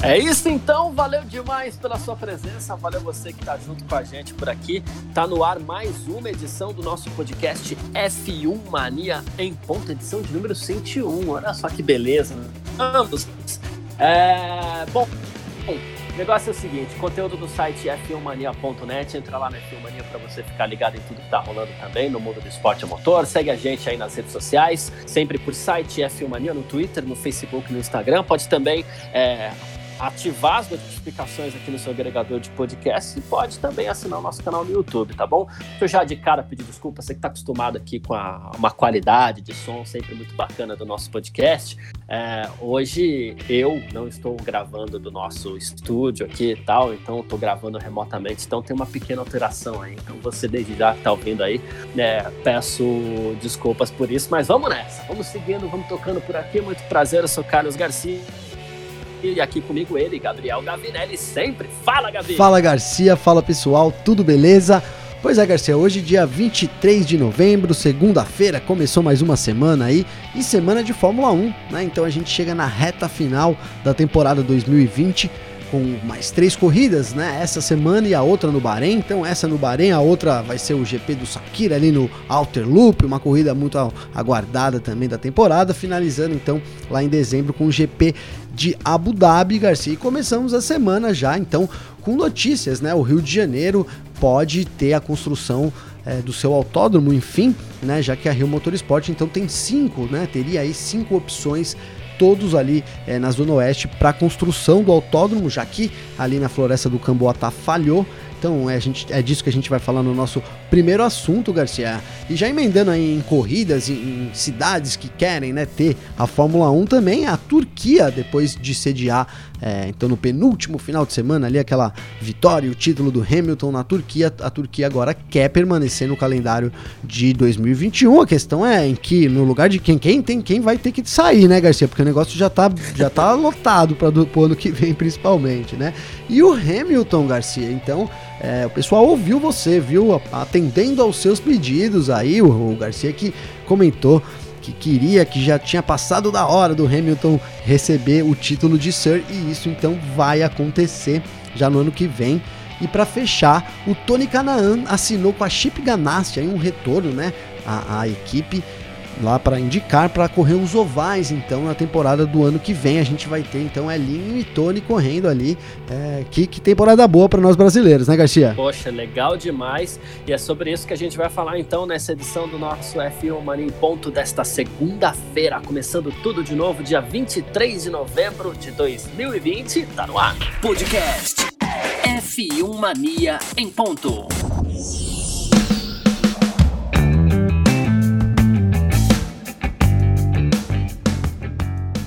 É isso então, valeu demais pela sua presença, valeu você que está junto com a gente por aqui. Tá no ar mais uma edição do nosso podcast F1 Mania em ponto, edição de número 101. Olha só que beleza. Ambos. É... Bom, o negócio é o seguinte, conteúdo do site f1mania.net, entra lá na F1 Mania para você ficar ligado em tudo que tá rolando também no mundo do esporte a motor. Segue a gente aí nas redes sociais, sempre por site F1 Mania no Twitter, no Facebook, no Instagram. Pode também é, ativar as notificações aqui no seu agregador de podcast e pode também assinar o nosso canal no YouTube, tá bom? Eu já de cara pedir desculpa, você que está acostumado aqui com a, uma qualidade de som sempre muito bacana do nosso podcast. É, hoje eu não estou gravando do nosso estúdio aqui e tal, então estou gravando remotamente, então tem uma pequena alteração aí. Então você desde já que está ouvindo aí, né, peço desculpas por isso, mas vamos nessa, vamos seguindo, vamos tocando por aqui. Muito prazer, eu sou Carlos Garcia. E aqui comigo ele, Gabriel Gavinelli, sempre. Fala, Gabi! Fala, Garcia. Fala, pessoal. Tudo beleza? Pois é, Garcia, hoje dia 23 de novembro, segunda-feira, começou mais uma semana aí, e semana de Fórmula 1, né? Então a gente chega na reta final da temporada 2020 com mais três corridas, né? Essa semana e a outra no Bahrein. Então, essa no Bahrein, a outra vai ser o GP do Sakira ali no Outer Loop, uma corrida muito aguardada também da temporada, finalizando então lá em dezembro com o GP de Abu Dhabi, Garcia. E começamos a semana já, então, com notícias, né? O Rio de Janeiro pode ter a construção é, do seu autódromo, enfim, né? Já que a Rio Motorsport então tem cinco, né? Teria aí cinco opções todos ali é, na Zona Oeste para a construção do autódromo, já que ali na Floresta do Camboatá falhou. Então é, a gente, é disso que a gente vai falar no nosso primeiro assunto, Garcia. E já emendando aí em corridas, em, em cidades que querem né, ter a Fórmula 1 também, a Turquia, depois de sediar, é, então no penúltimo final de semana ali, aquela vitória, o título do Hamilton na Turquia, a Turquia agora quer permanecer no calendário de 2021. A questão é em que, no lugar de quem, quem tem, quem vai ter que sair, né, Garcia? Porque o negócio já tá, já tá lotado para o ano que vem, principalmente, né? E o Hamilton, Garcia, então é, o pessoal ouviu você, viu? Atendendo aos seus pedidos aí, o, o Garcia que comentou que queria, que já tinha passado da hora do Hamilton receber o título de Sir e isso então vai acontecer já no ano que vem. E para fechar, o Tony Canaan assinou com a Chip Ganassi aí um retorno, né, à, à equipe lá para indicar para correr os ovais então na temporada do ano que vem. A gente vai ter então Elinho e Tony correndo ali. É, que, que temporada boa para nós brasileiros né Garcia? Poxa legal demais. E é sobre isso que a gente vai falar então nessa edição do nosso F1 Mania em ponto desta segunda-feira começando tudo de novo dia 23 de novembro de 2020 tá no ar. Podcast F1 Mania em ponto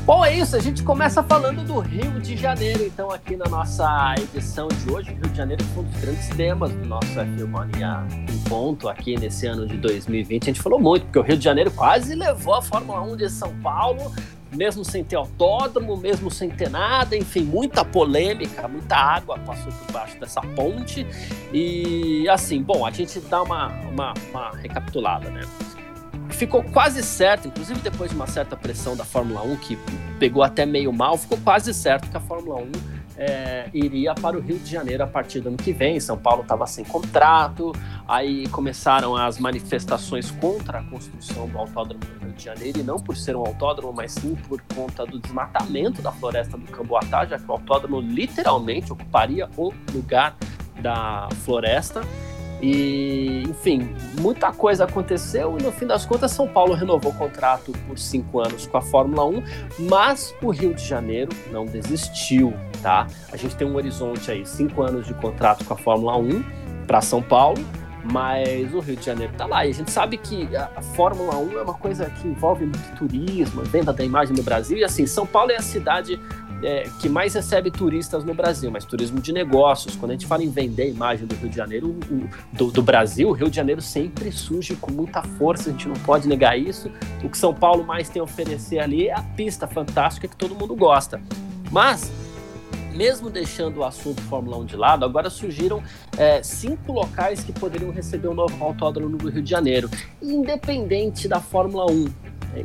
Bom, é isso. A gente começa falando do Rio de Janeiro, então, aqui na nossa edição de hoje. O Rio de Janeiro foi um dos grandes temas do nosso F1 Mania em ponto aqui nesse ano de 2020. A gente falou muito, porque o Rio de Janeiro quase levou a Fórmula 1 de São Paulo, mesmo sem ter autódromo, mesmo sem ter nada, enfim, muita polêmica, muita água passou por baixo dessa ponte. E assim, bom, a gente dá uma, uma, uma recapitulada, né? Ficou quase certo, inclusive depois de uma certa pressão da Fórmula 1, que pegou até meio mal, ficou quase certo que a Fórmula 1 é, iria para o Rio de Janeiro a partir do ano que vem. São Paulo estava sem contrato, aí começaram as manifestações contra a construção do autódromo do Rio de Janeiro, e não por ser um autódromo, mas sim por conta do desmatamento da floresta do Camboatá, já que o autódromo literalmente ocuparia o lugar da floresta. E, enfim, muita coisa aconteceu e no fim das contas São Paulo renovou o contrato por cinco anos com a Fórmula 1, mas o Rio de Janeiro não desistiu, tá? A gente tem um horizonte aí, cinco anos de contrato com a Fórmula 1 para São Paulo, mas o Rio de Janeiro tá lá. E a gente sabe que a Fórmula 1 é uma coisa que envolve muito turismo, venda da imagem no Brasil, e assim, São Paulo é a cidade é, que mais recebe turistas no Brasil, mas turismo de negócios. Quando a gente fala em vender a imagem do Rio de Janeiro, o, do, do, Brasil, o Rio de Janeiro sempre surge com muita força, a gente não pode negar isso. O que São Paulo mais tem a oferecer ali é a pista fantástica que todo mundo gosta. Mas mesmo deixando o assunto Fórmula 1 de lado, agora surgiram é, cinco locais que poderiam receber o um novo autódromo no Rio de Janeiro, independente da Fórmula 1.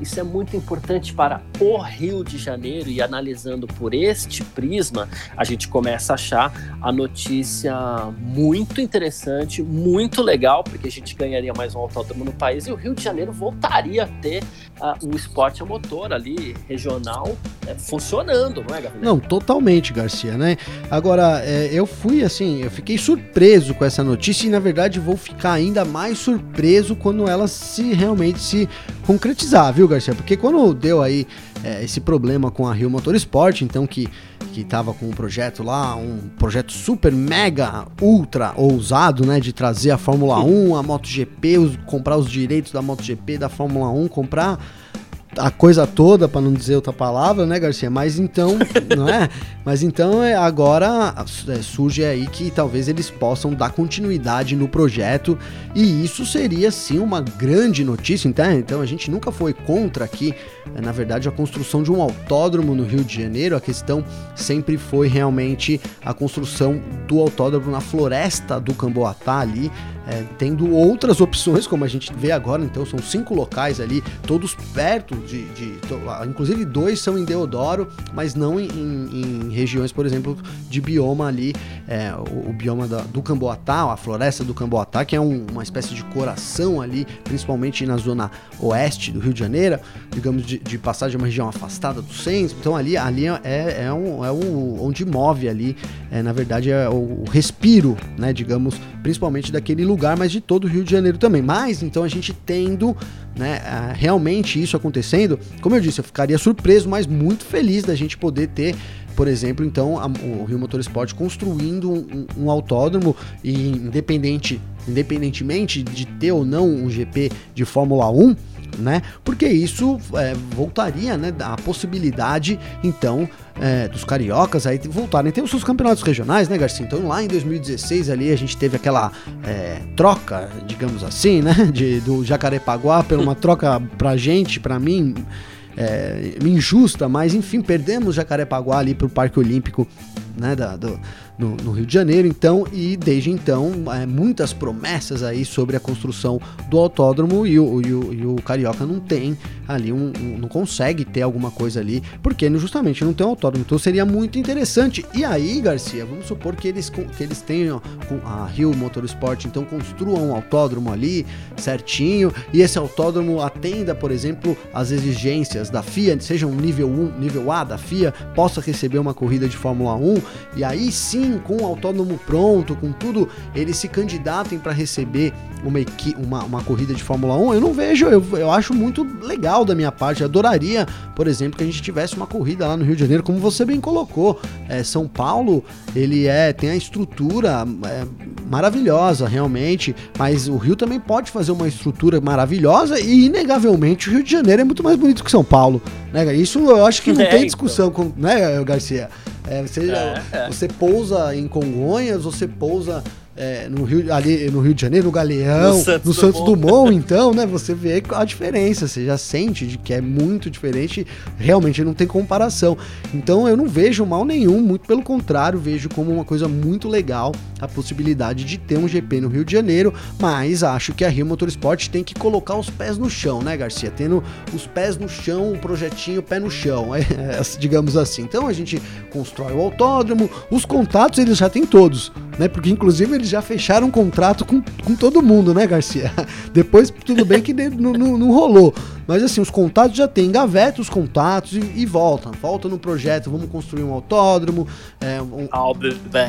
Isso é muito importante para o Rio de Janeiro e analisando por este prisma, a gente começa a achar a notícia muito interessante, muito legal, porque a gente ganharia mais um autódromo no país e o Rio de Janeiro voltaria a ter uh, o esporte a motor ali, regional, é, funcionando, não é, Gabriel? Não, totalmente, Garcia, né? Agora, é, eu fui assim, eu fiquei surpreso com essa notícia e na verdade vou ficar ainda mais surpreso quando ela se realmente se concretizar, viu, Garcia? Porque quando deu aí é, esse problema com a Rio Motorsport, então que que tava com um projeto lá, um projeto super mega ultra ousado, né, de trazer a Fórmula 1, a MotoGP, os, comprar os direitos da MotoGP, da Fórmula 1, comprar a coisa toda, para não dizer outra palavra, né, Garcia? Mas então, não é? Mas então é, agora é, surge aí que talvez eles possam dar continuidade no projeto e isso seria sim uma grande notícia. Então, então a gente nunca foi contra aqui, é, na verdade, a construção de um autódromo no Rio de Janeiro. A questão sempre foi realmente a construção do autódromo na floresta do Camboatá ali, é, tendo outras opções, como a gente vê agora. Então são cinco locais ali, todos perto de, de, inclusive dois são em Deodoro, mas não em, em, em regiões, por exemplo, de bioma ali, é, o, o, bioma da, do Camboatá, a floresta do Camboatá, que é um, uma espécie de coração ali, principalmente na zona oeste do Rio de Janeiro, digamos de, de passar de uma região afastada do centro. Então ali, ali é, é, um, é um, onde move ali, é, na verdade é o, o respiro, né, digamos, principalmente daquele lugar, mas de todo o Rio de Janeiro também. Mas então a gente tendo né, realmente isso acontecendo, como eu disse, eu ficaria surpreso, mas muito feliz da gente poder ter por exemplo, então a, o Rio Motorsport construindo um, um, autódromo e independente, independentemente de ter ou não um GP de Fórmula 1, né? Porque isso é, voltaria, né? A possibilidade, então, é, dos cariocas aí voltarem. Tem os seus campeonatos regionais, né, Garcia? Então lá em 2016 ali a gente teve aquela é, troca, digamos assim, né? De, do Jacarepaguá por uma troca pra gente, pra mim. É, injusta, mas enfim, perdemos Jacarepaguá ali pro Parque Olímpico, né, da, do, no, no, Rio de Janeiro, então, e desde então, é, muitas promessas aí sobre a construção do autódromo e o, e o, e o Carioca não tem ali, um, um, não consegue ter alguma coisa ali, porque justamente não tem um autódromo, então seria muito interessante. E aí, Garcia, vamos supor que eles, que eles tenham a Rio Motorsport, então construam um autódromo ali certinho, e esse autódromo atenda, por exemplo, as exigências da FIA, seja um nível 1, nível A da FIA, possa receber uma corrida de Fórmula 1, e aí sim com o autônomo pronto, com tudo, eles se candidatem para receber uma, uma, uma corrida de Fórmula 1, eu não vejo, eu, eu acho muito legal da minha parte. Eu adoraria, por exemplo, que a gente tivesse uma corrida lá no Rio de Janeiro, como você bem colocou. É, São Paulo, ele é tem a estrutura é, maravilhosa, realmente, mas o Rio também pode fazer uma estrutura maravilhosa e, inegavelmente, o Rio de Janeiro é muito mais bonito que São Paulo. Né? Isso eu acho que não é, tem então. discussão, com, né, Garcia? É, você, é, é. você pousa em Congonhas, você pousa é, no, Rio, ali, no Rio de Janeiro, no Galeão, no Santos, no Santos Dumont. Dumont, então, né? Você vê a diferença, você já sente de que é muito diferente, realmente não tem comparação. Então eu não vejo mal nenhum, muito pelo contrário, vejo como uma coisa muito legal a possibilidade de ter um GP no Rio de Janeiro, mas acho que a Rio Motorsport tem que colocar os pés no chão, né, Garcia? Tendo os pés no chão, um projetinho pé no chão, é, é, digamos assim. Então a gente constrói o autódromo, os contatos eles já têm todos, né? Porque inclusive eles já fecharam um contrato com, com todo mundo, né, Garcia? Depois, tudo bem que não, não, não rolou. Mas assim, os contatos já tem, gaveta os contatos e, e volta. Volta no projeto, vamos construir um autódromo. É, um,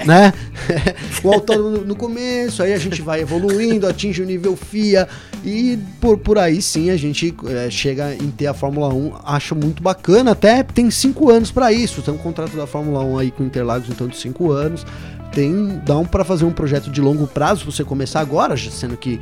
né? o autódromo no, no, começo, aí a gente vai evoluindo, atinge o nível FIA e por, por aí sim a gente é, chega em ter a Fórmula 1. Acho muito bacana, até tem cinco anos para isso. Tem um contrato da Fórmula 1 aí com Interlagos, então de cinco anos tem um para fazer um projeto de longo prazo, você começar agora, sendo que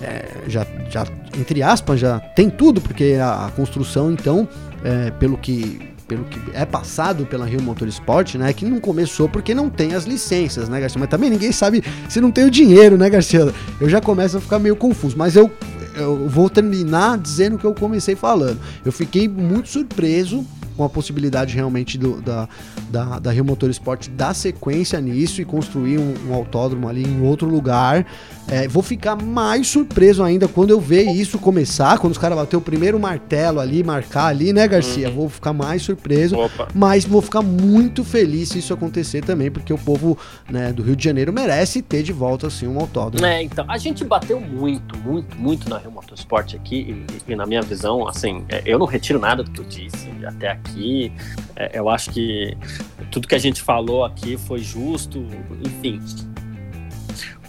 é, já, já, entre aspas, já tem tudo, porque a, a construção, então, é, pelo que pelo que é passado pela Rio Motorsport, né? Que não começou porque não tem as licenças, né, Garcia? Mas também ninguém sabe se não tem o dinheiro, né, Garcia? Eu já começo a ficar meio confuso. Mas eu, eu vou terminar dizendo o que eu comecei falando. Eu fiquei muito surpreso com a possibilidade realmente do, da, da, da Rio Motorsport dar sequência nisso e construir um, um autódromo ali em outro lugar. É, vou ficar mais surpreso ainda quando eu ver isso começar, quando os caras bater o primeiro martelo ali, marcar ali, né, Garcia? Uhum. Vou ficar mais surpreso, Opa. mas vou ficar muito feliz se isso acontecer também, porque o povo né, do Rio de Janeiro merece ter de volta assim um autódromo. É, então, a gente bateu muito, muito, muito na Rio Motorsport aqui e, e na minha visão, assim, é, eu não retiro nada do que eu disse até aqui. É, eu acho que tudo que a gente falou aqui foi justo, enfim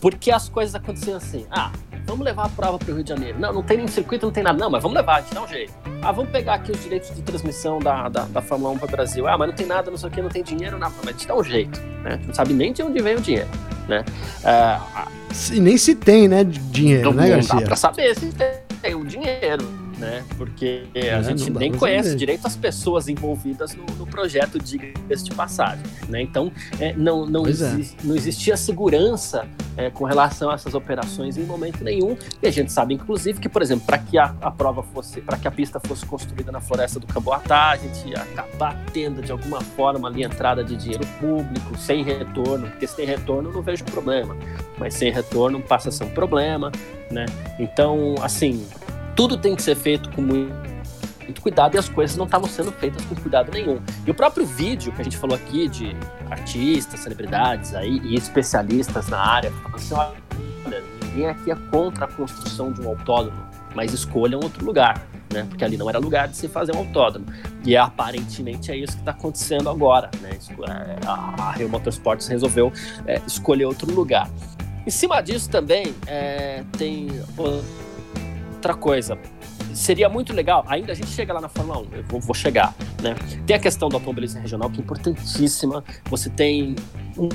porque as coisas aconteciam assim. Ah, vamos levar a prova para o Rio de Janeiro. Não, não tem nem circuito, não tem nada. Não, mas vamos levar, a gente dá um jeito. Ah, vamos pegar aqui os direitos de transmissão da, da, da Fórmula 1 para o Brasil. Ah, mas não tem nada, não sei o que, não tem dinheiro, nada. Mas a gente dá um jeito, né? A gente não sabe nem de onde vem o dinheiro, né? Ah, e nem se tem, né, dinheiro, né, Garcia? Não dá para saber se tem o dinheiro né? Porque é, a gente nem conhece direito as pessoas envolvidas no, no projeto, diga-se de passagem, né? Então, é, não, não, é. exi não existia segurança é, com relação a essas operações em momento nenhum. E a gente sabe, inclusive, que, por exemplo, para que a, a, prova fosse, para que a pista fosse construída na floresta do Camboatá, a gente ia acabar tendo, de alguma forma, ali entrada de dinheiro público, sem retorno, porque se tem retorno, não vejo problema. Mas sem retorno passa a ser um problema, né? Então, assim, tudo tem que ser feito com muito, muito cuidado e as coisas não estavam sendo feitas com cuidado nenhum. E o próprio vídeo que a gente falou aqui de artistas, celebridades aí e especialistas na área, assim, olha, ninguém aqui é contra a construção de um autódromo, mas escolham outro lugar. Né? Porque ali não era lugar de se fazer um autódromo. E aparentemente é isso que está acontecendo agora. Né? É, a Rio Motorsports resolveu é, escolher outro lugar. Em cima disso também é, tem outra coisa. Seria muito legal, ainda a gente chega lá na Fórmula 1, eu vou, vou chegar, né? Tem a questão do automobilismo regional, que é importantíssima. Você tem um,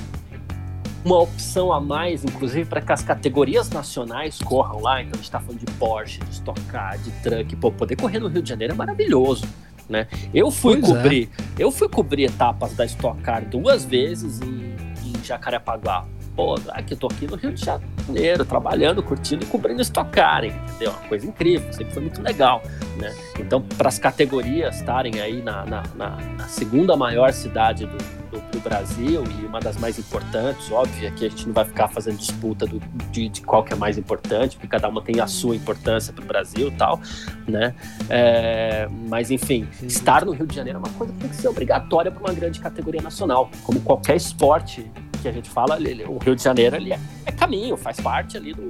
uma opção a mais, inclusive, para que as categorias nacionais corram lá. Então a gente está falando de Porsche, de Stock Car, de Truck. Pô, poder correr no Rio de Janeiro é maravilhoso. Né? Eu fui pois é. cobrir, é. eu fui cobrir etapas da Stock Car duas vezes em, em Jacarepaguá pô, aqui, eu tô aqui no Rio de Janeiro, trabalhando, curtindo e cobrindo Car, entendeu? Uma coisa incrível, sempre foi muito legal, né? Então, para as categorias estarem aí na, na, na, na, segunda maior cidade do, do, do, Brasil e uma das mais importantes, óbvio, aqui a gente não vai ficar fazendo disputa do, de, de qual que é mais importante, porque cada uma tem a sua importância para o Brasil e tal, né? É, mas, enfim, estar no Rio de Janeiro é uma coisa que tem que ser obrigatória para uma grande categoria nacional, como qualquer esporte que a gente fala, o Rio de Janeiro ele é, é, caminho, faz parte ali do,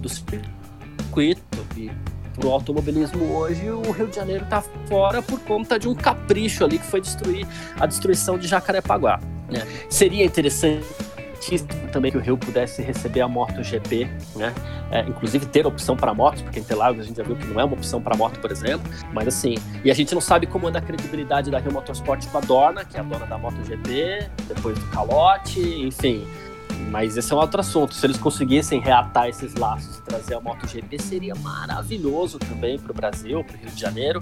do circuito. E pro automobilismo hoje, o Rio de Janeiro está fora por conta de um capricho ali que foi destruir a destruição de Jacarepaguá. Né? Seria interessante também que o Rio pudesse receber a MotoGP, né? É, inclusive ter opção para motos, porque em Interlagos a gente já viu que não é uma opção para moto, por exemplo. Mas assim, e a gente não sabe como anda a credibilidade da Rio Motorsport com a Dorna, que é a dona da MotoGP, depois do calote, enfim. Mas esse é um outro assunto. Se eles conseguissem reatar esses laços e trazer a MotoGP, seria maravilhoso também para o Brasil, para o Rio de Janeiro.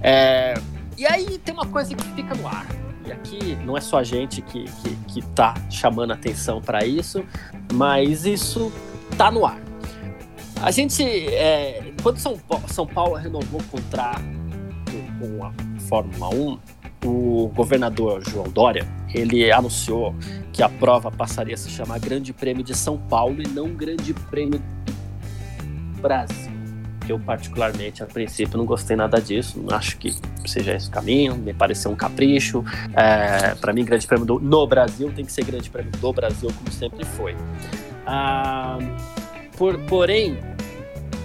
É... E aí tem uma coisa que fica no ar e aqui não é só a gente que, que, que tá chamando atenção para isso, mas isso tá no ar. A gente, é, quando São Paulo, São Paulo renovou o contrato com a Fórmula 1, o governador João Dória, ele anunciou que a prova passaria a se chamar Grande Prêmio de São Paulo e não Grande Prêmio do Brasil. Eu, particularmente, a princípio, não gostei nada disso. Não acho que seja esse o caminho. Me pareceu um capricho. É, para mim, Grande Prêmio do, no Brasil tem que ser Grande Prêmio do Brasil, como sempre foi. Ah, por, porém,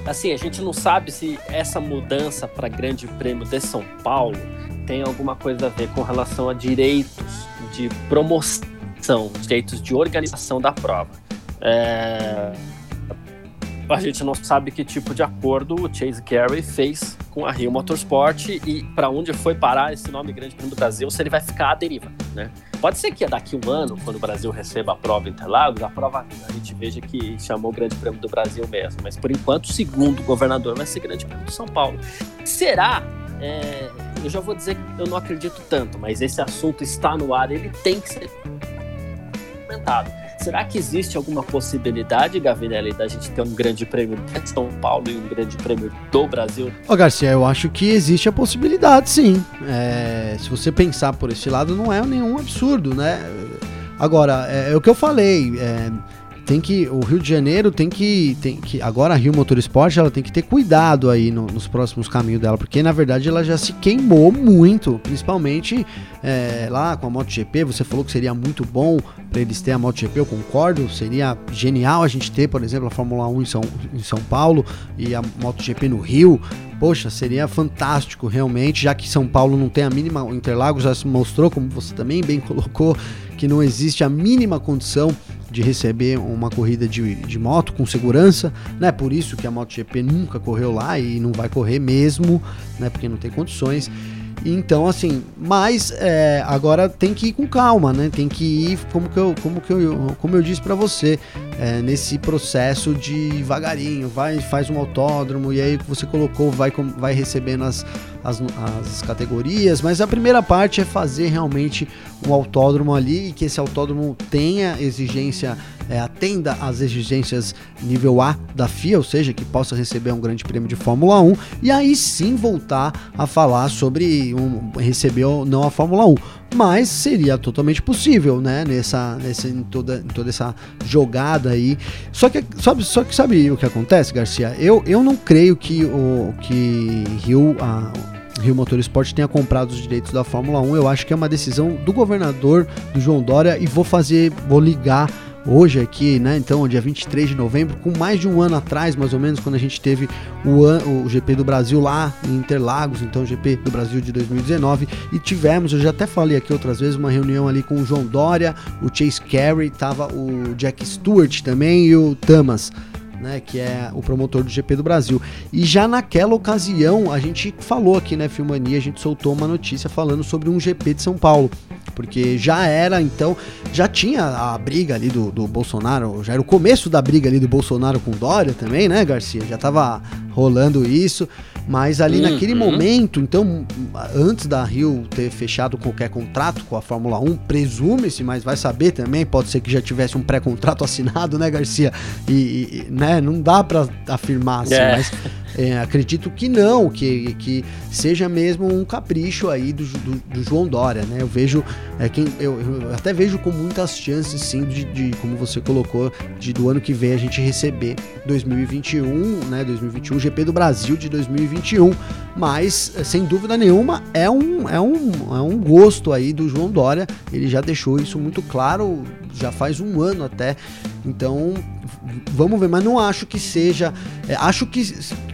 assim, a gente não sabe se essa mudança para Grande Prêmio de São Paulo tem alguma coisa a ver com relação a direitos de promoção, direitos de organização da prova. É, a gente não sabe que tipo de acordo o Chase Carey fez com a Rio Motorsport e para onde foi parar esse nome Grande Prêmio do Brasil, se ele vai ficar à deriva, né? Pode ser que daqui um ano, quando o Brasil receba a prova Interlagos, a prova a gente veja que chamou o Grande Prêmio do Brasil mesmo, mas por enquanto, segundo o governador, vai ser Grande Prêmio do São Paulo. Será é, eu já vou dizer que eu não acredito tanto, mas esse assunto está no ar, ele tem que ser comentado. Será que existe alguma possibilidade, Gavinelli, da gente ter um grande prêmio de São Paulo e um grande prêmio do Brasil? Ô Garcia, eu acho que existe a possibilidade, sim. É, se você pensar por esse lado, não é nenhum absurdo, né? Agora, é, é o que eu falei. É, tem que o Rio de Janeiro tem que tem que agora a Rio Motorsport ela tem que ter cuidado aí no, nos próximos caminhos dela porque na verdade ela já se queimou muito principalmente é, lá com a MotoGP. Você falou que seria muito bom para eles terem a MotoGP eu concordo seria genial a gente ter por exemplo a Fórmula 1 em São, em São Paulo e a MotoGP no Rio. Poxa, seria fantástico realmente, já que São Paulo não tem a mínima, o Interlagos já se mostrou, como você também bem colocou, que não existe a mínima condição de receber uma corrida de, de moto com segurança, né? Por isso que a MotoGP nunca correu lá e não vai correr mesmo, né? Porque não tem condições. Então, assim, mas é, agora tem que ir com calma, né? Tem que ir, como que eu, como que eu, como eu disse para você, é, nesse processo de devagarinho, vai, faz um autódromo e aí você colocou, vai, vai recebendo as, as, as categorias, mas a primeira parte é fazer realmente um autódromo ali e que esse autódromo tenha exigência, é, atenda às exigências nível A da FIA, ou seja, que possa receber um grande prêmio de Fórmula 1 e aí sim voltar a falar sobre um, receber ou não a Fórmula 1 mas seria totalmente possível, né? Nessa, nessa em, toda, em toda essa jogada aí. Só que, sabe, só que sabe o que acontece, Garcia? Eu, eu não creio que o que Rio, a, Rio Motorsport tenha comprado os direitos da Fórmula 1. Eu acho que é uma decisão do governador, do João Dória, e vou fazer, vou ligar hoje aqui, né? Então, dia 23 de novembro, com mais de um ano atrás, mais ou menos, quando a gente teve o, o GP do Brasil lá em Interlagos, então GP do Brasil de 2019, e tivemos, eu já até falei aqui outras vezes, uma reunião ali com o João Dória, o Chase Carey, tava o Jack Stewart também e o Tamas né, que é o promotor do GP do Brasil. E já naquela ocasião, a gente falou aqui, né, Filmania, a gente soltou uma notícia falando sobre um GP de São Paulo. Porque já era, então, já tinha a briga ali do, do Bolsonaro, já era o começo da briga ali do Bolsonaro com Dória também, né, Garcia? Já tava rolando isso. Mas ali uhum. naquele momento, então, antes da Rio ter fechado qualquer contrato com a Fórmula 1, presume-se, mas vai saber também, pode ser que já tivesse um pré-contrato assinado, né, Garcia? E, e, né, não dá para afirmar assim, é. mas é, acredito que não, que, que seja mesmo um capricho aí do, do, do João Dória, né? Eu vejo, é, quem, eu, eu, até vejo com muitas chances, sim, de, de, como você colocou, de do ano que vem a gente receber 2021, né? 2021, GP do Brasil de 2021, mas sem dúvida nenhuma é um, é um, é um gosto aí do João Dória, ele já deixou isso muito claro, já faz um ano até, então vamos ver, mas não acho que seja, é, acho que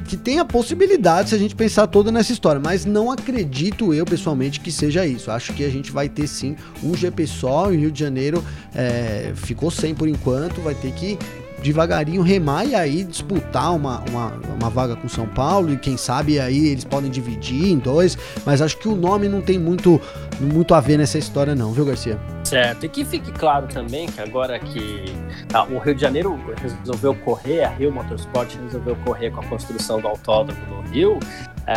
que tem a possibilidade se a gente pensar toda nessa história, mas não acredito eu pessoalmente que seja isso. Acho que a gente vai ter sim um GP só, o Rio de Janeiro é, ficou sem por enquanto, vai ter que devagarinho remar e aí disputar uma, uma, uma, vaga com São Paulo e quem sabe aí eles podem dividir em dois, mas acho que o nome não tem muito, muito a ver nessa história não, viu Garcia? Certo, e que fique claro também que agora que ah, o Rio de Janeiro resolveu correr, a Rio Motorsport resolveu correr com a construção do autódromo no Rio, é,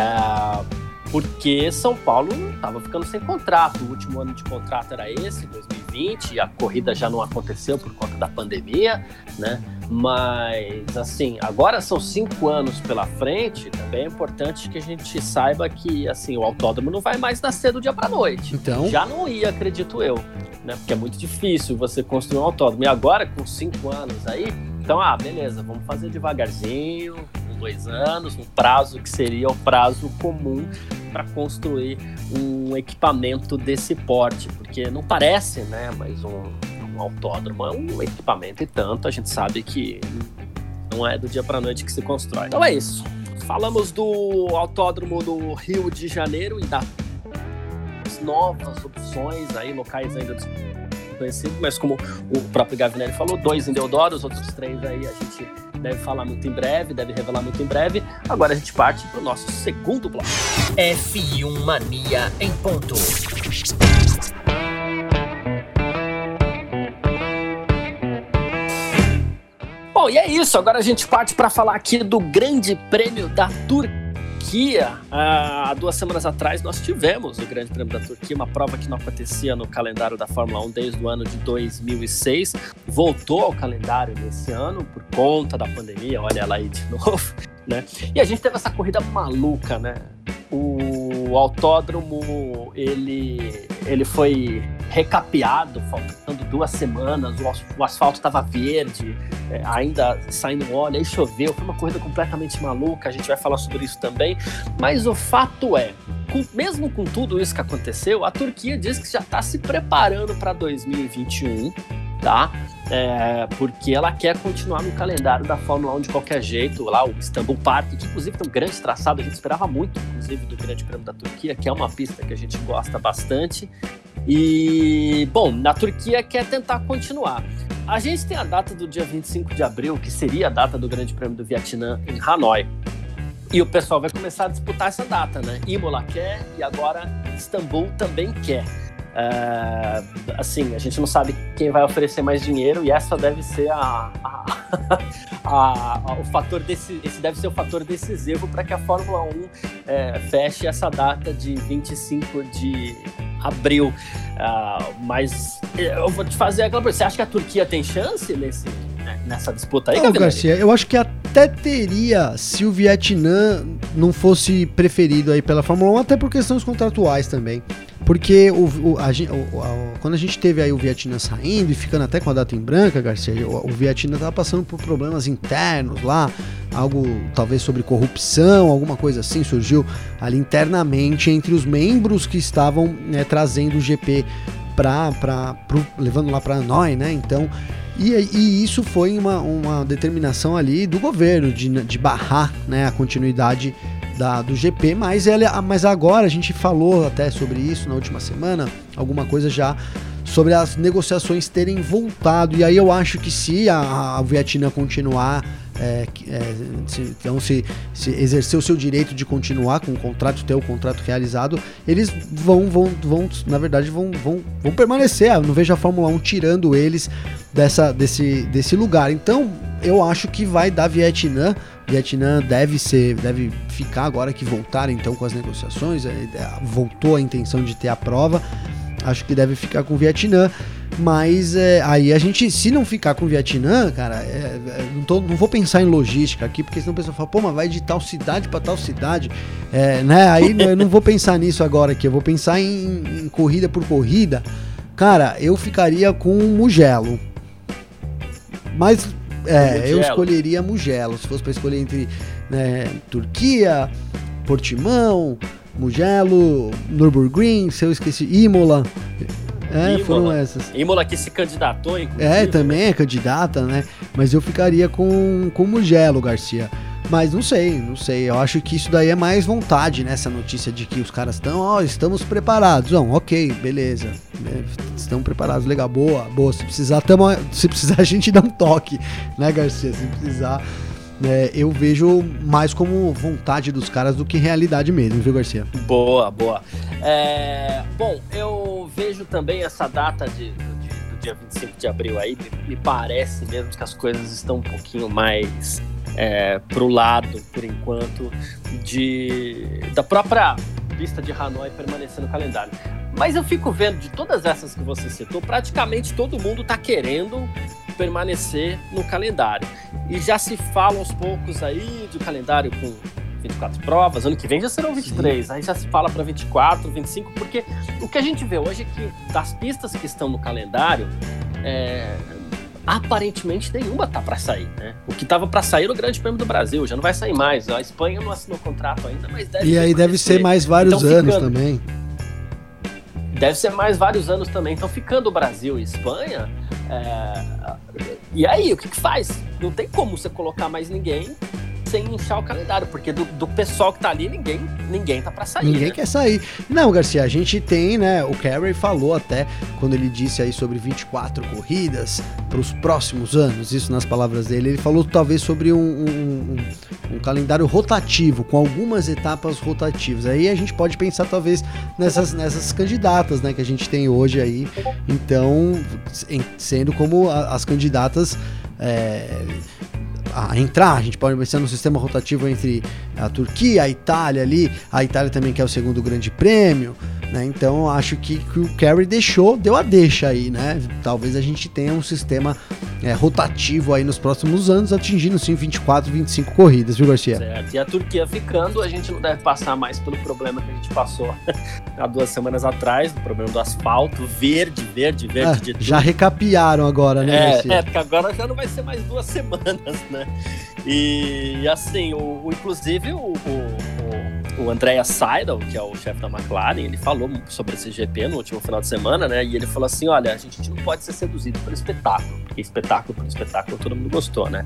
porque São Paulo estava ficando sem contrato. O último ano de contrato era esse, 2020, e a corrida já não aconteceu por conta da pandemia, né? Mas, assim, agora são cinco anos pela frente, também é importante que a gente saiba que, assim, o autódromo não vai mais nascer do dia para noite. Então? Já não ia, acredito eu, né? Porque é muito difícil você construir um autódromo. E agora, com cinco anos aí, então, ah, beleza, vamos fazer devagarzinho, dois anos, um prazo que seria o prazo comum para construir um equipamento desse porte, porque não parece, né, mas um, um autódromo é um equipamento e tanto, a gente sabe que não é do dia para noite que se constrói. Então é isso. Falamos do autódromo do Rio de Janeiro e das novas opções aí, locais ainda desconhecidos, mas como o próprio Gavinelli falou, dois em Deodoro, os outros três aí a gente deve falar muito em breve, deve revelar muito em breve. Agora a gente parte para o nosso segundo bloco. F1 Mania em ponto. Bom, e é isso. Agora a gente parte para falar aqui do Grande Prêmio da Turquia Turquia, há duas semanas atrás, nós tivemos o Grande Prêmio da Turquia, uma prova que não acontecia no calendário da Fórmula 1 desde o ano de 2006. Voltou ao calendário nesse ano por conta da pandemia, olha ela aí de novo. Né? E a gente teve essa corrida maluca, né? O autódromo ele, ele foi recapeado, faltando duas semanas, o, asfalto estava verde, é, ainda saindo óleo, aí choveu, foi uma corrida completamente maluca, a gente vai falar sobre isso também, mas o fato é, mesmo com tudo isso que aconteceu, a Turquia diz que já está se preparando para 2021, tá? É, porque ela quer continuar no calendário da Fórmula 1 de qualquer jeito, lá o Istanbul Park, que inclusive tem um grande traçado, a gente esperava muito, inclusive, do Grande Prêmio da Turquia, que é uma pista que a gente gosta bastante. E, bom, na Turquia quer tentar continuar. A gente tem a data do dia 25 de abril, que seria a data do Grande Prêmio do Vietnã em Hanoi. E o pessoal vai começar a disputar essa data, né? Imola quer e agora Istambul também quer. É, assim, a gente não sabe quem vai oferecer mais dinheiro e essa deve ser a, a, a, o fator desse, esse deve ser o fator decisivo para que a Fórmula 1 é, feche essa data de 25 de abril. Uh, mas eu vou te fazer aquela pergunta: você acha que a Turquia tem chance nesse, nessa disputa aí, Não, Garcia, eu acho que até teria se o Vietnã não fosse preferido aí pela Fórmula 1, até por questões contratuais também. Porque o, o, a, o, a, quando a gente teve aí o Vietnã saindo e ficando até com a data em branca, Garcia, o, o Vietnã estava passando por problemas internos lá, algo talvez sobre corrupção, alguma coisa assim surgiu ali internamente entre os membros que estavam né, trazendo o GP para levando lá para Hanoi, né? Então e, e, isso foi uma, uma determinação ali do governo de, de barrar né, a continuidade da, do GP, mas, ela, mas agora a gente falou até sobre isso na última semana, alguma coisa já sobre as negociações terem voltado. E aí eu acho que se a, a Vietnã continuar é, é, se, então se, se, exercer o seu direito de continuar com o contrato, ter o contrato realizado, eles vão, vão, vão na verdade, vão, vão, vão permanecer. Eu não vejo a Fórmula 1 tirando eles dessa, desse, desse lugar. Então, eu acho que vai dar Vietnã. Vietnã deve ser, deve ficar agora que voltaram então com as negociações. É, voltou a intenção de ter a prova. Acho que deve ficar com o Vietnã. Mas é, aí a gente, se não ficar com o Vietnã, cara, é, é, não, tô, não vou pensar em logística aqui, porque senão o pessoal fala, pô, mas vai de tal cidade para tal cidade. É, né? Aí eu não vou pensar nisso agora aqui, eu vou pensar em, em corrida por corrida. Cara, eu ficaria com o Mugello. Mas é, eu escolheria Mugello. Se fosse para escolher entre né, Turquia, Portimão, Mugello, Nürburgring, se eu esqueci, Imola. É, Imola. foram essas. Imola que se candidatou, inclusive. É, também é candidata, né? Mas eu ficaria com, com Mugello, Garcia. Mas não sei, não sei. Eu acho que isso daí é mais vontade, né? notícia de que os caras estão, ó, oh, estamos preparados. Não, ok, beleza. É, estão preparados, legal, boa, boa. Se precisar, tamo, se precisar, a gente dá um toque, né, Garcia? Se precisar. É, eu vejo mais como vontade dos caras do que realidade mesmo, viu, Garcia? Boa, boa. É, bom, eu vejo também essa data de, de, do dia 25 de abril aí, me, me parece mesmo que as coisas estão um pouquinho mais é, pro lado, por enquanto, de da própria pista de Hanoi permanecer no calendário. Mas eu fico vendo de todas essas que você citou, praticamente todo mundo está querendo permanecer no calendário. E já se fala aos poucos aí de calendário com 24 provas, ano que vem já serão 23, Sim. aí já se fala para 24, 25, porque o que a gente vê hoje é que das pistas que estão no calendário, é, aparentemente nenhuma tá para sair, né? O que tava para sair no Grande Prêmio do Brasil, já não vai sair mais. A Espanha não assinou contrato ainda, mas deve E aí deve ser mais vários então, anos ficando, também. Deve ser mais vários anos também. Então, ficando o Brasil e Espanha, é... e aí, o que, que faz? Não tem como você colocar mais ninguém sem inchar o calendário, porque do, do pessoal que tá ali, ninguém, ninguém tá para sair. Ninguém né? quer sair. Não, Garcia, a gente tem, né? O Carey falou até quando ele disse aí sobre 24 corridas para os próximos anos, isso nas palavras dele. Ele falou talvez sobre um, um, um, um calendário rotativo, com algumas etapas rotativas. Aí a gente pode pensar talvez nessas, nessas candidatas, né, que a gente tem hoje aí. Então, sendo como as candidatas. É, a entrar. A gente pode pensar no sistema rotativo entre a Turquia, a Itália ali, a Itália também que é o segundo grande prêmio. Né? Então acho que, que, o Kerry deixou, deu a deixa aí, né? Talvez a gente tenha um sistema é, rotativo aí nos próximos anos, atingindo sim 24, 25 corridas, viu, Garcia? Certo. E a Turquia ficando, a gente não deve passar mais pelo problema que a gente passou há duas semanas atrás, o problema do asfalto, verde, verde, verde é. Já recapiaram agora, né, é, Garcia? É, porque agora já não vai ser mais duas semanas, né? E, assim, o, o inclusive o, o, o Andrea Seidel, que é o chefe da McLaren, ele falou sobre esse GP no último final de semana, né? E ele falou assim: olha, a gente não pode ser seduzido pelo espetáculo, porque espetáculo espetáculo todo mundo gostou, né?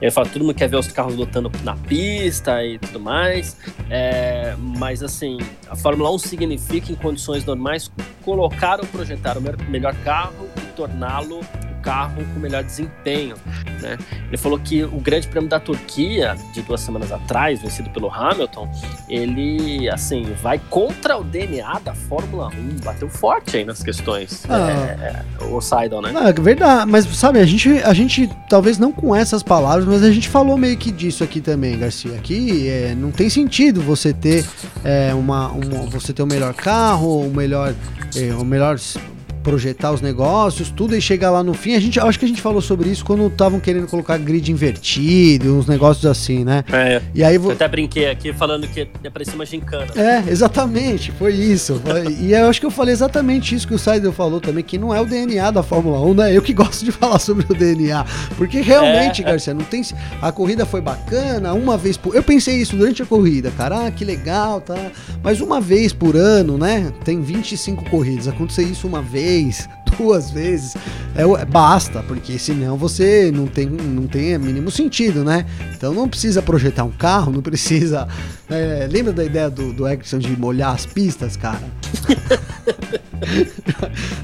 Ele fala: todo mundo quer ver os carros lutando na pista e tudo mais, é, mas assim, a Fórmula 1 significa, em condições normais, colocar ou projetar o melhor carro e torná-lo carro com melhor desempenho. Né? Ele falou que o Grande Prêmio da Turquia, de duas semanas atrás, vencido pelo Hamilton, ele assim vai contra o DNA da Fórmula 1, bateu forte aí nas questões. Ah. É, é, o Seidel, né? é verdade, mas sabe, a gente, a gente, talvez não com essas palavras, mas a gente falou meio que disso aqui também, Garcia. Aqui é, não tem sentido você ter é, uma, uma, você ter o melhor carro, o melhor, é, o melhor projetar os negócios, tudo, e chegar lá no fim. A gente, acho que a gente falou sobre isso quando estavam querendo colocar grid invertido, uns negócios assim, né? É. E aí, eu até brinquei aqui falando que parecia uma gincana. É, exatamente, foi isso. e eu acho que eu falei exatamente isso que o Seidel falou também, que não é o DNA da Fórmula 1, né? Eu que gosto de falar sobre o DNA. Porque realmente, é, Garcia, não tem. A corrida foi bacana, uma vez por. Eu pensei isso durante a corrida, cara, ah, que legal, tá? Mas uma vez por ano, né? Tem 25 corridas. Acontecer isso uma vez vez, duas vezes, é, basta, porque senão você não tem, não tem mínimo sentido, né? Então não precisa projetar um carro, não precisa. É, lembra da ideia do, do Erickson de molhar as pistas, cara?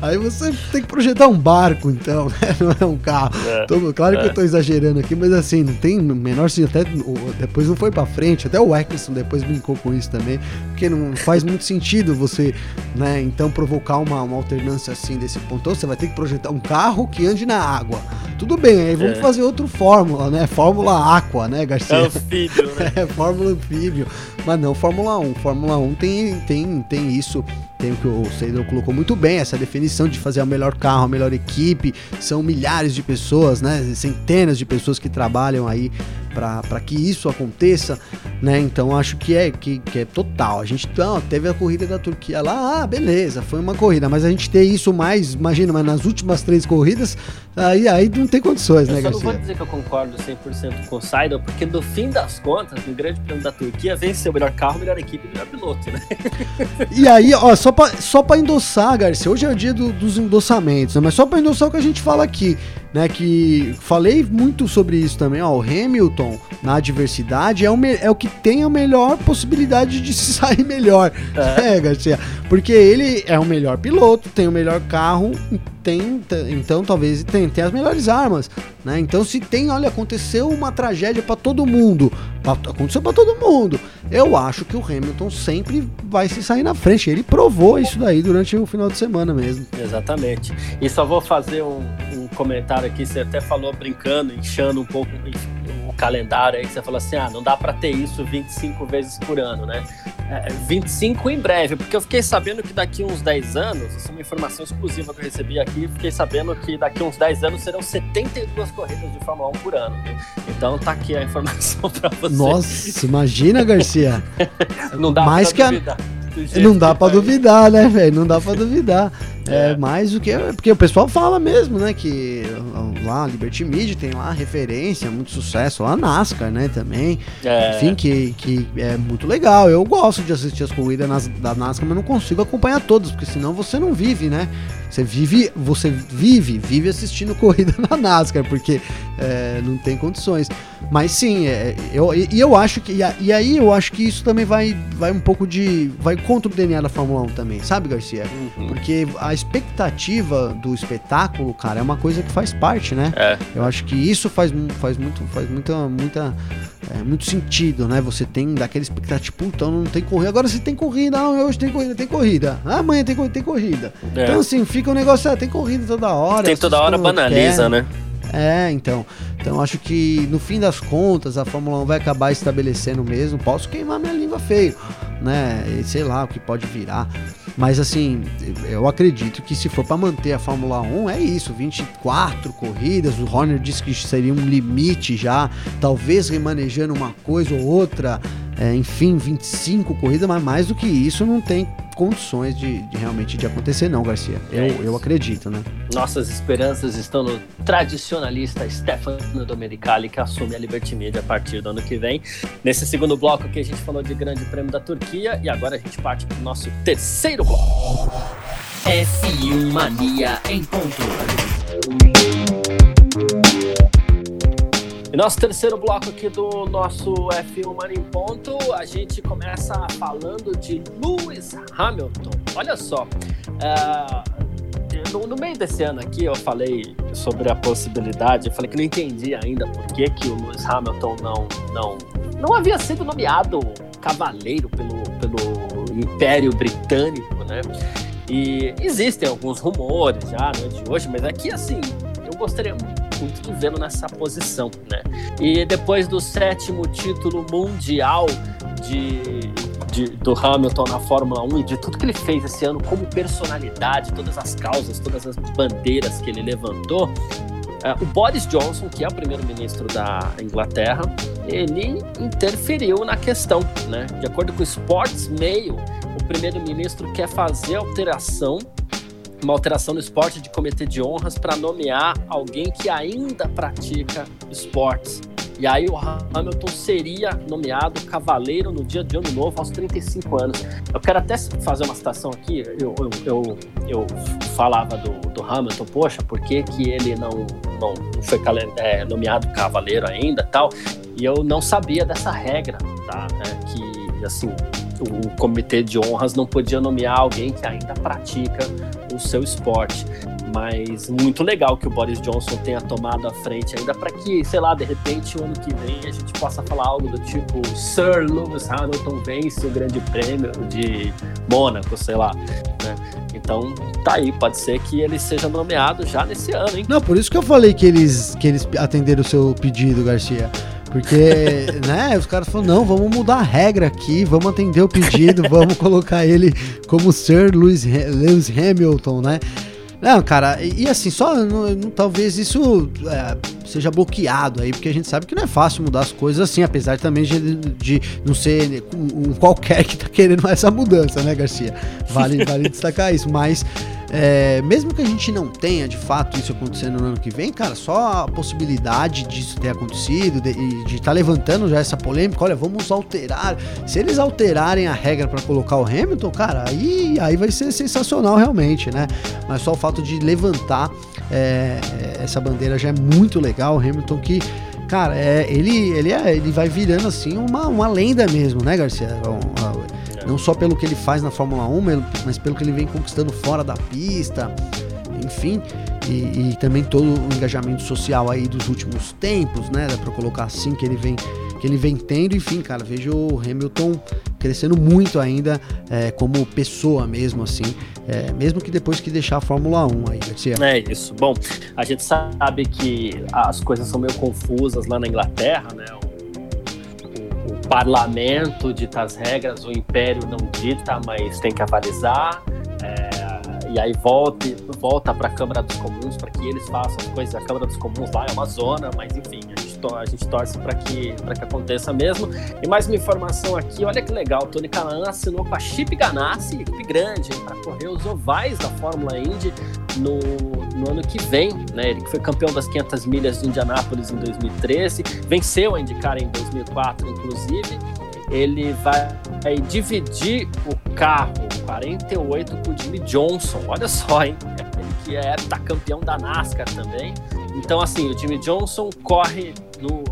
Aí você tem que projetar um barco, então, né? Não é um carro. É, tô, claro é. que eu tô exagerando aqui, mas assim, não tem menor sentido. Até depois não foi para frente, até o Eccleston depois brincou com isso também, porque não faz muito sentido você, né, então provocar uma, uma alternância assim desse ponto. Você vai ter que projetar um carro que ande na água. Tudo bem, aí vamos é. fazer outra fórmula, né? Fórmula Aqua, né, Garcia? É anfíbio, né? é, Fórmula anfíbio. Mas não Fórmula 1. Fórmula 1 tem, tem, tem isso tem o que o Seidel colocou muito bem, essa definição de fazer o melhor carro, a melhor equipe. São milhares de pessoas, né? Centenas de pessoas que trabalham aí para que isso aconteça, né? Então acho que é que, que é total. A gente não, teve a corrida da Turquia lá, ah, beleza, foi uma corrida, mas a gente ter isso mais, imagina, mas nas últimas três corridas, aí, aí não tem condições, eu né, Garcia? Eu não vou dizer que eu concordo 100% com o Seidel, porque no fim das contas, no Grande Prêmio da Turquia, venceu o melhor carro, melhor equipe e melhor piloto, né? E aí, ó, só pra, só pra endossar, Garcia, hoje é o dia do, dos endossamentos, né? mas só pra endossar o que a gente fala aqui, né? Que falei muito sobre isso também, ó, o Hamilton na adversidade é o, é o que tem a melhor possibilidade de se sair melhor, é. é, Garcia? Porque ele é o melhor piloto, tem o melhor carro, tem, então talvez tem, tem as melhores armas, né? Então se tem, olha, aconteceu uma tragédia para todo mundo, aconteceu para todo mundo. Eu acho que o Hamilton sempre vai se sair na frente. Ele provou isso daí durante o final de semana mesmo. Exatamente. E só vou fazer um, um comentário aqui. Você até falou brincando, inchando um pouco o calendário aí. Você falou assim: ah, não dá para ter isso 25 vezes por ano, né? É, 25 em breve, porque eu fiquei sabendo que daqui uns 10 anos, isso é uma informação exclusiva que eu recebi aqui, fiquei sabendo que daqui uns 10 anos serão 72 corridas de Fórmula 1 por ano. Então tá aqui a informação para você. Nossa, imagina, Garcia. não dá Mais pra que duvidar. A... Não dá para duvidar, né, velho? Não dá para duvidar. É. é mais do que. Porque o pessoal fala mesmo, né? Que lá, Liberty Media tem lá referência, muito sucesso. Lá NASCAR, né? Também. É. Enfim, que, que é muito legal. Eu gosto de assistir as corridas nas, da NASCAR, mas não consigo acompanhar todas, porque senão você não vive, né? Você vive, você vive, vive assistindo corrida na NASCAR, porque é, não tem condições. Mas sim, é, eu, e eu acho que. E aí eu acho que isso também vai, vai um pouco de. Vai contra o DNA da Fórmula 1 também, sabe, Garcia? Uhum. Porque a expectativa do espetáculo, cara, é uma coisa que faz parte, né? É. Eu acho que isso faz, faz muito, faz muita, muita, é, muito sentido, né? Você tem daquela expectativa, puta, não tem corrida. Agora se tem corrida, não, hoje tem corrida, tem corrida. Ah, amanhã tem corrida, tem corrida. É. Então, assim, fica um negócio, ah, tem corrida toda hora. Tem toda hora, banaliza, quer. né? É, então. Então acho que no fim das contas a Fórmula 1 vai acabar estabelecendo mesmo. Posso queimar minha língua feio, né? E sei lá o que pode virar. Mas assim, eu acredito que se for para manter a Fórmula 1, é isso, 24 corridas, o Horner disse que seria um limite já, talvez remanejando uma coisa ou outra, é, enfim, 25 corridas, mas mais do que isso não tem condições de, de, realmente de acontecer, não, Garcia. Eu, é eu acredito, né? Nossas esperanças estão no tradicionalista Stefano Domenicali, que assume a Liberty Media a partir do ano que vem. Nesse segundo bloco aqui a gente falou de Grande Prêmio da Turquia e agora a gente parte para o nosso terceiro bloco. F1 Mania em ponto. E nosso terceiro bloco aqui do nosso F1 Mania em Ponto, a gente começa falando de Lewis Hamilton. Olha só, uh, no, no, meio desse ano aqui eu falei sobre a possibilidade, eu falei que não entendi ainda por que, que o Lewis Hamilton não, não, não havia sido nomeado cavaleiro pelo, pelo Império Britânico, né? E existem alguns rumores já, não é de hoje, mas aqui assim, eu gostaria vê-lo nessa posição, né? E depois do sétimo título mundial de, de, do Hamilton na Fórmula 1 e de tudo que ele fez esse ano como personalidade, todas as causas, todas as bandeiras que ele levantou, Uh, o Boris Johnson, que é o primeiro-ministro da Inglaterra, ele interferiu na questão. Né? De acordo com o Sports Mail, o primeiro-ministro quer fazer alteração uma alteração no esporte de comitê de honras para nomear alguém que ainda pratica esportes. E aí o Hamilton seria nomeado cavaleiro no dia de ano novo aos 35 anos. Eu quero até fazer uma citação aqui. Eu, eu, eu, eu falava do, do, Hamilton, poxa, por que, que ele não, não, foi é, nomeado cavaleiro ainda tal? E eu não sabia dessa regra, tá? É, que, assim, o comitê de honras não podia nomear alguém que ainda pratica o seu esporte. Mas muito legal que o Boris Johnson tenha tomado a frente ainda para que, sei lá, de repente o ano que vem a gente possa falar algo do tipo Sir Lewis Hamilton vence o Grande Prêmio de Mônaco, sei lá. Né? Então tá aí, pode ser que ele seja nomeado já nesse ano, hein? Não, por isso que eu falei que eles, que eles atenderam o seu pedido, Garcia. Porque, né, os caras falaram, não, vamos mudar a regra aqui, vamos atender o pedido, vamos colocar ele como Sir Lewis, Lewis Hamilton, né? Não, cara, e, e assim, só talvez isso é, seja bloqueado aí, porque a gente sabe que não é fácil mudar as coisas assim, apesar também de, de não ser um, qualquer que tá querendo essa mudança, né, Garcia? Vale, vale destacar isso, mas é, mesmo que a gente não tenha de fato isso acontecendo no ano que vem, cara, só a possibilidade disso ter acontecido, de estar tá levantando já essa polêmica, olha, vamos alterar. Se eles alterarem a regra para colocar o Hamilton, cara, aí, aí vai ser sensacional realmente, né? Mas só o fato de levantar é, essa bandeira já é muito legal. Hamilton que cara, é, ele, ele, é, ele vai virando assim uma, uma lenda mesmo, né, Garcia? Não só pelo que ele faz na Fórmula 1, mas pelo que ele vem conquistando fora da pista, enfim, e, e também todo o engajamento social aí dos últimos tempos, né? Dá pra colocar assim que ele vem que ele vem tendo, enfim, cara, vejo o Hamilton crescendo muito ainda é, como pessoa mesmo, assim, é, mesmo que depois que deixar a Fórmula 1 aí, Garcia. É isso. Bom, a gente sabe que as coisas são meio confusas lá na Inglaterra, né? parlamento dita as regras, o império não dita, mas tem que avalizar. É, e aí volta, volta para a Câmara dos Comuns para que eles façam as coisas. A Câmara dos Comuns lá é uma zona, mas enfim, a gente, torce para que, que aconteça mesmo. E mais uma informação aqui, olha que legal, Tony Canaan assinou com a Chip Ganassi, equipe grande, para correr os ovais da Fórmula Indy no, no ano que vem, né? Ele foi campeão das 500 milhas de Indianápolis em 2013, venceu a IndyCar em 2004, inclusive. Ele vai, vai dividir o carro 48 com o Jimmy Johnson. Olha só, hein? Ele que é tá campeão da NASCAR também. Então, assim, o Jimmy Johnson corre no,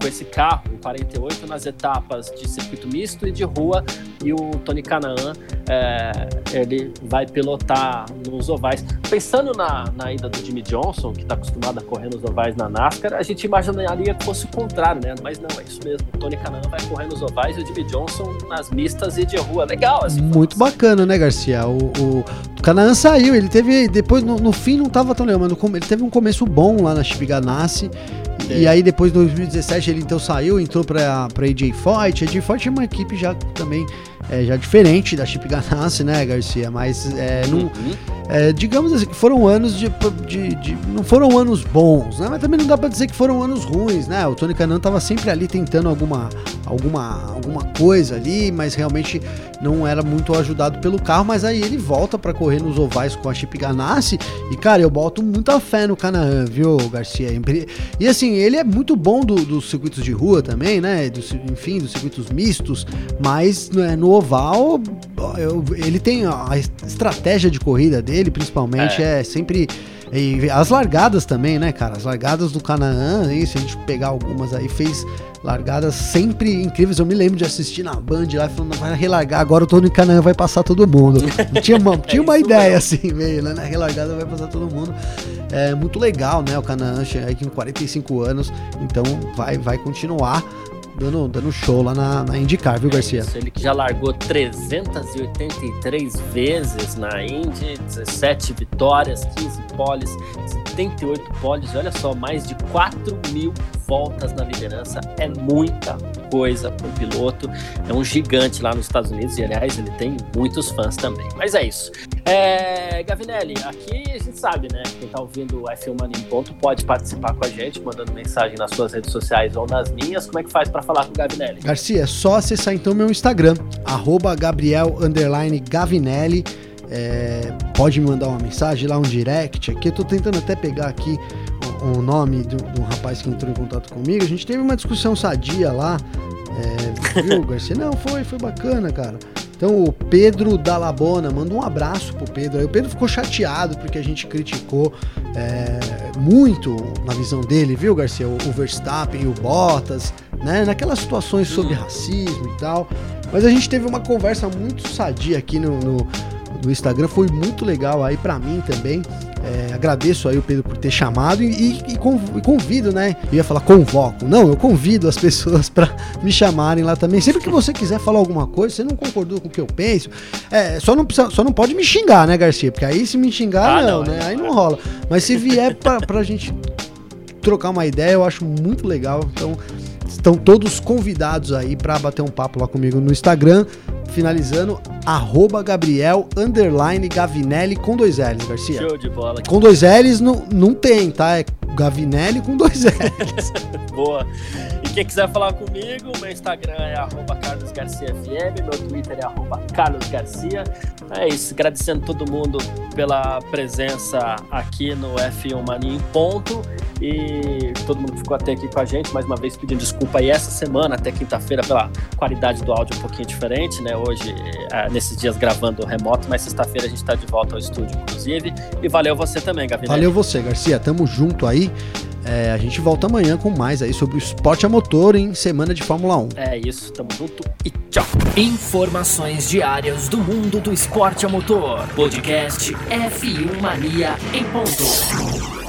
com esse carro, o 48, nas etapas de circuito misto e de rua, e o Tony Canaan é, ele vai pilotar nos ovais. Pensando na, na ida do Jimmy Johnson, que está acostumado a correr nos ovais na NASCAR, a gente imaginaria que fosse o contrário, né? Mas não, é isso mesmo. O Tony Canaan vai correr nos ovais e o Jimmy Johnson nas mistas e de rua. Legal, assim. Muito bacana, né, Garcia? O, o, o Canaan saiu, ele teve. Depois, no, no fim, não estava tão legal, mas no, ele teve um começo bom lá na Chip Ganassi e, e, aí depois, em 2017, ele então saiu, entrou pra, pra AJ Foyt. A AJ Foyt é uma equipe já também é, já diferente da Chip Ganassi, né, Garcia? Mas é, não, uhum. é, digamos assim, que foram anos de, de, de, Não foram anos bons, né? Mas também não dá pra dizer que foram anos ruins, né? O Tony Canan tava sempre ali tentando alguma, alguma, alguma coisa ali, mas realmente não era muito ajudado pelo carro. Mas aí ele volta para correr nos ovais com a Chip Ganassi. E, cara, eu boto muita fé no Canaan, viu, Garcia? E assim, ele é muito bom do, dos circuitos de rua também, né? Do, enfim, dos circuitos mistos, mas né, no oval, eu, ele tem a estratégia de corrida dele, principalmente, é, é sempre. E as largadas também, né, cara? As largadas do Canaã, aí, se a gente pegar algumas aí, fez largadas sempre incríveis. Eu me lembro de assistir na Band lá falando, vai relargar, agora o Tony Canaã vai passar todo mundo. tinha uma, tinha uma é ideia assim, meio, né? Na relargada vai passar todo mundo. É muito legal, né? O Canaã chega aí com 45 anos, então vai, vai continuar dando, dando show lá na, na IndyCar, viu, Garcia? Isso, ele que já largou 383 vezes na Indy, 17 vitórias, 15 poles, 78 poles, olha só, mais de 4 mil voltas na liderança é muita coisa para o piloto. É um gigante lá nos Estados Unidos e, aliás, ele tem muitos fãs também. Mas é isso. É, Gavinelli, aqui a gente sabe, né? Quem está ouvindo o F1 Mania em Ponto pode participar com a gente, mandando mensagem nas suas redes sociais ou nas minhas. Como é que faz para falar com o Gavinelli? Garcia, é só acessar então meu Instagram, Gabriel Gavinelli. É, pode me mandar uma mensagem lá, um direct aqui. Eu tô tentando até pegar aqui o, o nome do, do, rapaz que entrou em contato comigo. A gente teve uma discussão sadia lá. É, viu, Garcia? Não, foi, foi bacana, cara. Então o Pedro Dalabona, manda um abraço pro Pedro. Aí o Pedro ficou chateado porque a gente criticou é, muito na visão dele, viu, Garcia? O, o Verstappen e o Bottas, né? Naquelas situações sobre racismo e tal. Mas a gente teve uma conversa muito sadia aqui no, no do Instagram. Foi muito legal aí para mim também. É, agradeço aí o Pedro por ter chamado e, e, e, convido, né? Eu ia falar convoco. Não, eu convido as pessoas para me chamarem lá também. Sempre que você quiser falar alguma coisa, você não concordou com o que eu penso, é, só, não precisa, só não pode me xingar, né, Garcia? Porque aí se me xingar, ah, não, não, né? Aí não rola. Mas se vier pra, pra gente trocar uma ideia, eu acho muito legal. Então, estão todos convidados aí para bater um papo lá comigo no Instagram finalizando, arroba Gabriel, underline Gavinelli com dois L's, Garcia. Show de bola. Com dois L's não, não tem, tá? É Gavinelli com dois L's. Boa. E quem quiser falar comigo, meu Instagram é arroba Carlos Garcia FM, meu Twitter é arroba Carlos Garcia. É isso, agradecendo todo mundo pela presença aqui no F1 Mania em ponto e todo mundo ficou até aqui com a gente, mais uma vez pedindo desculpa aí essa semana, até quinta-feira, pela qualidade do áudio um pouquinho diferente, né? Hoje, é, nesses dias gravando remoto, mas sexta-feira a gente está de volta ao estúdio, inclusive. E valeu você também, Gabriel. Valeu você, Garcia. Tamo junto aí. É, a gente volta amanhã com mais aí sobre o esporte a motor em semana de Fórmula 1. É isso, tamo junto e tchau. Informações diárias do mundo do esporte a motor. Podcast F1 Mania em ponto.